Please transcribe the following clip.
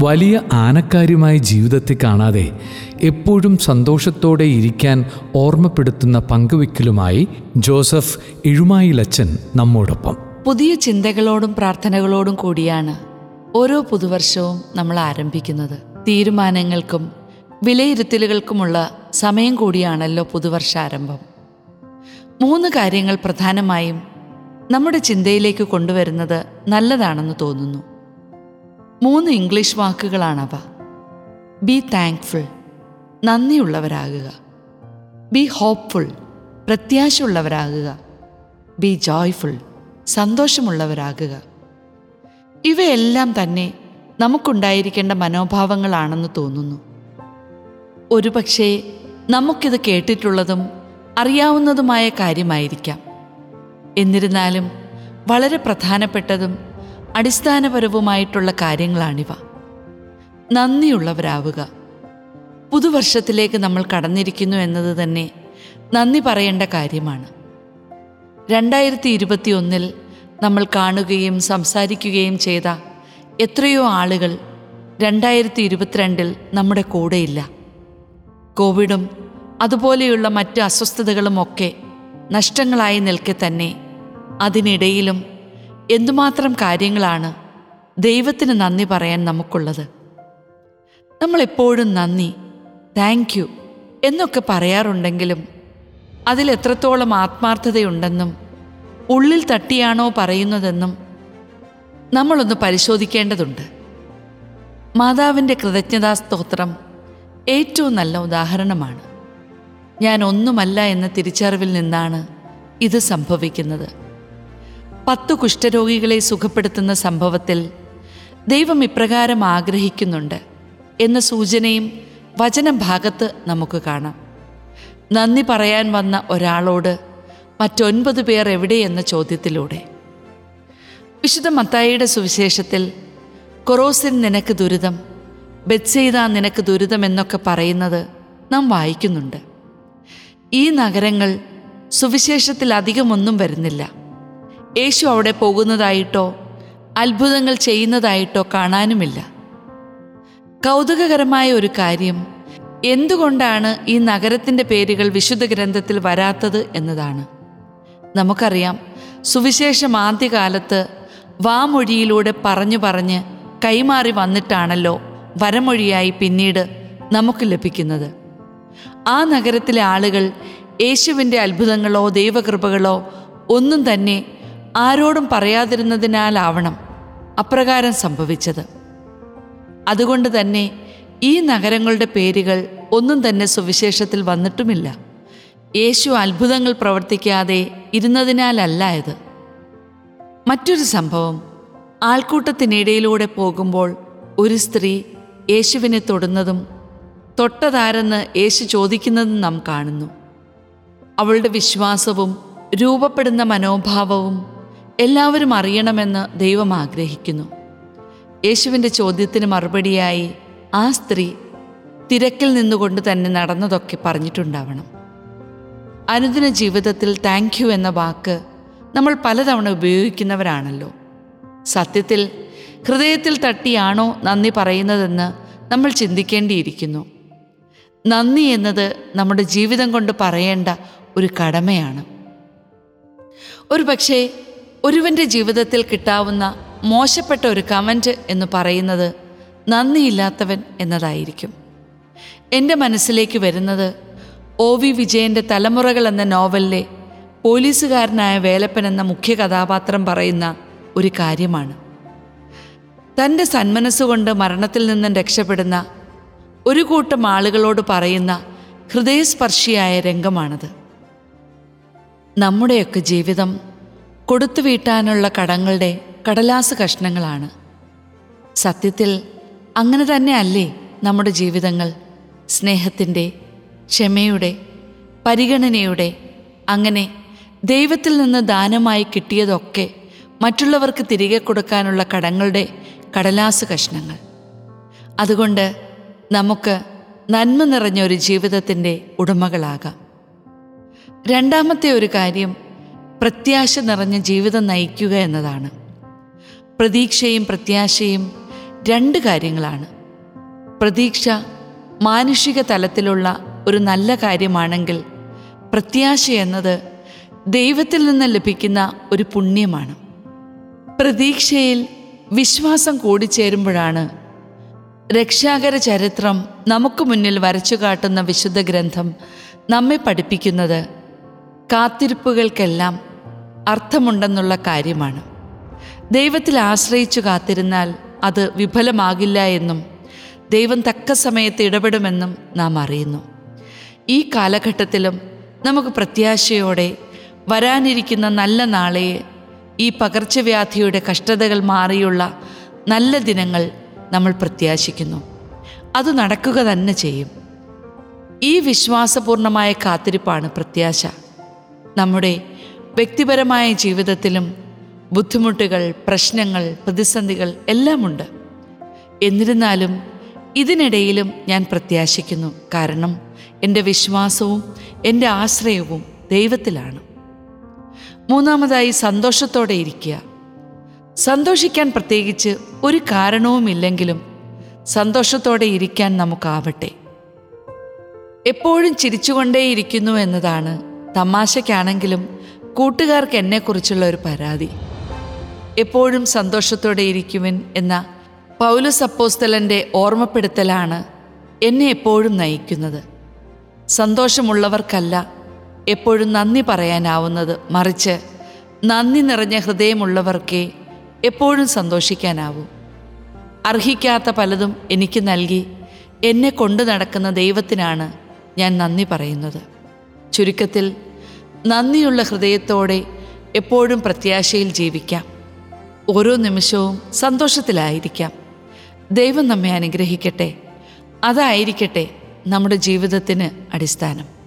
വലിയ ആനക്കാരുമായ ജീവിതത്തെ കാണാതെ എപ്പോഴും സന്തോഷത്തോടെ ഇരിക്കാൻ ഓർമ്മപ്പെടുത്തുന്ന പങ്കുവെക്കലുമായി ജോസഫ് എഴുമായിലച്ചൻ നമ്മോടൊപ്പം. പുതിയ ചിന്തകളോടും പ്രാർത്ഥനകളോടും കൂടിയാണ് ഓരോ പുതുവർഷവും നമ്മൾ ആരംഭിക്കുന്നത്. തീരുമാനങ്ങൾക്കും വിലയിരുത്തലുകൾക്കുമുള്ള സമയം കൂടിയാണല്ലോ പുതുവർഷാരംഭം. മൂന്ന് കാര്യങ്ങൾ പ്രധാനമായും നമ്മുടെ ചിന്തയിലേക്ക് കൊണ്ടുവരുന്നത് നല്ലതാണെന്ന് തോന്നുന്നു. മൂന്ന് ഇംഗ്ലീഷ് വാക്കുകളാണവ. ബി താങ്ക്ഫുൾ നന്ദിയുള്ളവരാകുക. ബി ഹോപ്പ്ഫുൾ പ്രത്യാശയുള്ളവരാകുക. ബി ജോയ്ഫുൾ സന്തോഷമുള്ളവരാകുക. ഇവയെല്ലാം തന്നെ നമുക്കുണ്ടായിരിക്കേണ്ട മനോഭാവങ്ങളാണെന്ന് തോന്നുന്നു. ഒരുപക്ഷേ നമുക്കിത് കേട്ടിട്ടുള്ളതും അറിയാവുന്നതുമായ കാര്യമായിരിക്കാം. എന്നിരുന്നാലും വളരെ പ്രധാനപ്പെട്ടതും അടിസ്ഥാനപരവുമായിട്ടുള്ള കാര്യങ്ങളാണിവ. നന്ദിയുള്ളവരാവുക. പുതുവർഷത്തിലേക്ക് നമ്മൾ കടന്നിരിക്കുന്നു എന്നത് തന്നെ നന്ദി പറയേണ്ട കാര്യമാണ്. രണ്ടായിരത്തി ഇരുപത്തി ഒന്നിൽ നമ്മൾ കാണുകയും സംസാരിക്കുകയും ചെയ്ത എത്രയോ ആളുകൾ രണ്ടായിരത്തി ഇരുപത്തിരണ്ടിൽ നമ്മുടെ കൂടെയില്ല. കോവിഡും അതുപോലെയുള്ള മറ്റ് അസ്വസ്ഥതകളുമൊക്കെ നഷ്ടങ്ങളായി നിൽക്കെ തന്നെ അതിനിടയിലും എന്തുമാത്രം കാര്യങ്ങളാണ് ദൈവത്തിന് നന്ദി പറയാൻ നമുക്കുള്ളത്? നമ്മളെപ്പോഴും നന്ദി താങ്ക് യു എന്നൊക്കെ പറയാറുണ്ടെങ്കിലും അതിൽ എത്രത്തോളം ആത്മാർത്ഥതയുണ്ടെന്നും ഉള്ളിൽ തട്ടിയാണോ പറയുന്നതെന്നും നമ്മളൊന്ന് പരിശോധിക്കേണ്ടതുണ്ട്. മാതാവിന്റെ കൃതജ്ഞതാ സ്തോത്രം ഏറ്റവും നല്ല ഉദാഹരണമാണ്. ഞാൻ ഒന്നുമല്ല എന്ന തിരിച്ചറിവിൽ നിന്നാണ് ഇത് സംഭവിക്കുന്നത്. പത്തു കുഷ്ഠരോഗികളെ സുഖപ്പെടുത്തുന്ന സംഭവത്തിൽ ദൈവം ഇപ്രകാരം ആഗ്രഹിക്കുന്നുണ്ട് എന്ന സൂചനയും വചനഭാഗത്ത് നമുക്ക് കാണാം. നന്ദി പറയാൻ വന്ന ഒരാളോട് മറ്റൊൻപത് പേർ എവിടെ എന്ന ചോദ്യത്തിലൂടെ. വിശുദ്ധ മത്തായിയുടെ സുവിശേഷത്തിൽ കൊറോസിൻ നിനക്ക് ദുരിതം ബെത്സെയ്ത നിനക്ക് ദുരിതം എന്നൊക്കെ പറയുന്നത് നാം വായിക്കുന്നുണ്ട്. ഈ നഗരങ്ങൾ സുവിശേഷത്തിൽ അധികമൊന്നും വരുന്നില്ല. യേശു അവിടെ പോകുന്നതായിട്ടോ അത്ഭുതങ്ങൾ ചെയ്യുന്നതായിട്ടോ കാണാനുമില്ല. കൗതുകകരമായ ഒരു കാര്യം എന്തുകൊണ്ടാണ് ഈ നഗരത്തിന്റെ പേരുകൾ വിശുദ്ധ ഗ്രന്ഥത്തിൽ വരാത്തത് എന്നതാണ്. നമുക്കറിയാം സുവിശേഷം ആദ്യകാലത്ത് വാമൊഴിയിലൂടെ പറഞ്ഞു പറഞ്ഞ് കൈമാറി വന്നിട്ടാണല്ലോ വരമൊഴിയായി പിന്നീട് നമുക്ക് ലഭിക്കുന്നത്. ആ നഗരത്തിലെ ആളുകൾ യേശുവിന്റെ അത്ഭുതങ്ങളോ ദൈവകൃപകളോ ഒന്നും തന്നെ ആരോടും പറയാതിരുന്നതിനാലാവണം അപ്രകാരം സംഭവിച്ചത്. അതുകൊണ്ട് തന്നെ ഈ നഗരങ്ങളുടെ പേരുകൾ ഒന്നും തന്നെ സുവിശേഷത്തിൽ വന്നിട്ടുമില്ല. യേശു അത്ഭുതങ്ങൾ പ്രവർത്തിക്കാതെ ഇരുന്നതിനാലല്ല ഇത് മറ്റൊരു സംഭവം ആൾക്കൂട്ടത്തിനിടയിലൂടെ പോകുമ്പോൾ ഒരു സ്ത്രീ യേശുവിനെ തൊടുന്നതും തൊട്ടതാരെന്ന് യേശു ചോദിക്കുന്നതും നാം കാണുന്നു. അവളുടെ വിശ്വാസവും രൂപപ്പെടുന്ന മനോഭാവവും എല്ലാവരും അറിയണമെന്ന് ദൈവം ആഗ്രഹിക്കുന്നു. യേശുവിന്റെ ചോദ്യത്തിന് മറുപടിയായി ആ സ്ത്രീ തിരക്കിൽ നിന്നുകൊണ്ട് തന്നെ നടന്നതൊക്കെ പറഞ്ഞിട്ടുണ്ടാവണം. അനുദിന ജീവിതത്തിൽ താങ്ക് യു എന്ന വാക്ക് നമ്മൾ പലതവണ ഉപയോഗിക്കുന്നവരാണല്ലോ. സത്യത്തിൽ ഹൃദയത്തിൽ തട്ടിയാണോ നന്ദി പറയുന്നതെന്ന് നമ്മൾ ചിന്തിക്കേണ്ടിയിരിക്കുന്നു. നന്ദി എന്നത് നമ്മുടെ ജീവിതം കൊണ്ട് പറയേണ്ട ഒരു കടമയാണ്. ഒരു പക്ഷേ ഒരുവന്റെ ജീവിതത്തിൽ കിട്ടാവുന്ന മോശപ്പെട്ട ഒരു കമന്റ് എന്ന് പറയുന്നത് നന്ദിയില്ലാത്തവൻ എന്നതായിരിക്കും. എന്റെ മനസ്സിലേക്ക് വരുന്നത് ഒ വി വിജയന്റെ തലമുറകൾ എന്ന നോവലിലെ പോലീസുകാരനായ വേലപ്പൻ എന്ന മുഖ്യ കഥാപാത്രം പറയുന്ന ഒരു കാര്യമാണ്. തന്റെ സന്മനസ്സുകൊണ്ട് മരണത്തിൽ നിന്നും രക്ഷപ്പെടുന്ന ഒരു കൂട്ടം ആളുകളോട് പറയുന്ന ഹൃദയസ്പർശിയായ രംഗമാണത്. നമ്മുടെയൊക്കെ ജീവിതം കൊടുത്തു വീട്ടാനുള്ള കടങ്ങളുടെ കടലാസ് കഷ്ണങ്ങളാണ്. സത്യത്തിൽ അങ്ങനെ തന്നെ അല്ലേ നമ്മുടെ ജീവിതങ്ങൾ? സ്നേഹത്തിന്റെ ക്ഷമയുടെ പരിഗണനയുടെ അങ്ങനെ ദൈവത്തിൽ നിന്ന് ദാനമായി കിട്ടിയതൊക്കെ മറ്റുള്ളവർക്ക് തിരികെ കൊടുക്കാനുള്ള കടങ്ങളുടെ കടലാസ് കഷ്ണങ്ങൾ. അതുകൊണ്ട് നമുക്ക് നന്മ നിറഞ്ഞ ഒരു ജീവിതത്തിന്റെ ഉടമകളാകാം. രണ്ടാമത്തെ ഒരു കാര്യം പ്രത്യാശ നിറഞ്ഞ ജീവിതം നയിക്കുക എന്നതാണ്. പ്രതീക്ഷയും പ്രത്യാശയും രണ്ട് കാര്യങ്ങളാണ്. പ്രതീക്ഷ മാനുഷിക തലത്തിലുള്ള ഒരു നല്ല കാര്യമാണെങ്കിൽ പ്രത്യാശ എന്നത് ദൈവത്തിൽ നിന്ന് ലഭിക്കുന്ന ഒരു പുണ്യമാണ്. പ്രതീക്ഷയിൽ വിശ്വാസം കൂടിച്ചേരുമ്പോഴാണ് രക്ഷാകര ചരിത്രം നമുക്ക് മുന്നിൽ വരച്ചു കാട്ടുന്ന വിശുദ്ധ ഗ്രന്ഥം നമ്മെ പഠിപ്പിക്കുന്നത്. കാത്തിരിപ്പുകൾക്കെല്ലാം അർത്ഥമുണ്ടെന്നുള്ള കാര്യമാണ്. ദൈവത്തിൽ ആശ്രയിച്ചു കാത്തിരുന്നാൽ അത് വിഫലമാകില്ല എന്നും ദൈവം തക്ക സമയത്ത് ഇടപെടുമെന്നും നാം അറിയുന്നു. ഈ കാലഘട്ടത്തിലും നമുക്ക് പ്രത്യാശയോടെ വരാനിരിക്കുന്ന നല്ല നാളെയെ ഈ പകർച്ചവ്യാധിയുടെ കഷ്ടതകൾ മാറിയുള്ള നല്ല ദിനങ്ങൾ നമ്മൾ പ്രത്യാശിക്കുന്നു. അത് നടക്കുക തന്നെ ചെയ്യും. ഈ വിശ്വാസപൂർണമായ കാത്തിരിപ്പാണ് പ്രത്യാശ. നമ്മുടെ വ്യക്തിപരമായ ജീവിതത്തിലും ബുദ്ധിമുട്ടുകൾ പ്രശ്നങ്ങൾ പ്രതിസന്ധികൾ എല്ലാമുണ്ട്. എന്നിരുന്നാലും ഇതിനിടയിലും ഞാൻ പ്രത്യാശിക്കുന്നു. കാരണം എന്റെ വിശ്വാസവും എന്റെ ആശ്രയവും ദൈവത്തിലാണ്. മൂന്നാമതായി സന്തോഷത്തോടെ ഇരിക്കുക. സന്തോഷിക്കാൻ പ്രത്യേകിച്ച് ഒരു കാരണവുമില്ലെങ്കിലും സന്തോഷത്തോടെ ഇരിക്കാൻ നമുക്കാവട്ടെ. എപ്പോഴും ചിരിച്ചുകൊണ്ടേയിരിക്കുന്നു എന്നതാണ് തമാശയ്ക്കാണെങ്കിലും കൂട്ടുകാർക്ക് എന്നെക്കുറിച്ചുള്ള ഒരു പരാതി. എപ്പോഴും സന്തോഷത്തോടെ ഇരിക്കുവിൻ എന്ന പൗലസ് അപ്പോസ്തലന്റെ ഓർമ്മപ്പെടുത്തലാണ് എന്നെ എപ്പോഴും നയിക്കുന്നത്. സന്തോഷമുള്ളവർക്കല്ല എപ്പോഴും നന്ദി പറയാനാവുന്നത് മറിച്ച് നന്ദി നിറഞ്ഞ ഹൃദയമുള്ളവർക്കേ എപ്പോഴും സന്തോഷിക്കാനാവൂ. അർഹിക്കാത്ത പലതും എനിക്ക് നൽകി എന്നെ കൊണ്ടു നടക്കുന്ന ദൈവത്തിനാണ് ഞാൻ നന്ദി പറയുന്നത്. ചുരുക്കത്തിൽ നന്ദിയുള്ള ഹൃദയത്തോടെ എപ്പോഴും പ്രത്യാശയിൽ ജീവിക്കാം. ഓരോ നിമിഷവും സന്തോഷത്തിലായിരിക്കാം. ദൈവം നമ്മെ അനുഗ്രഹിക്കട്ടെ. അതായിരിക്കട്ടെ നമ്മുടെ ജീവിതത്തിന് അടിസ്ഥാനം.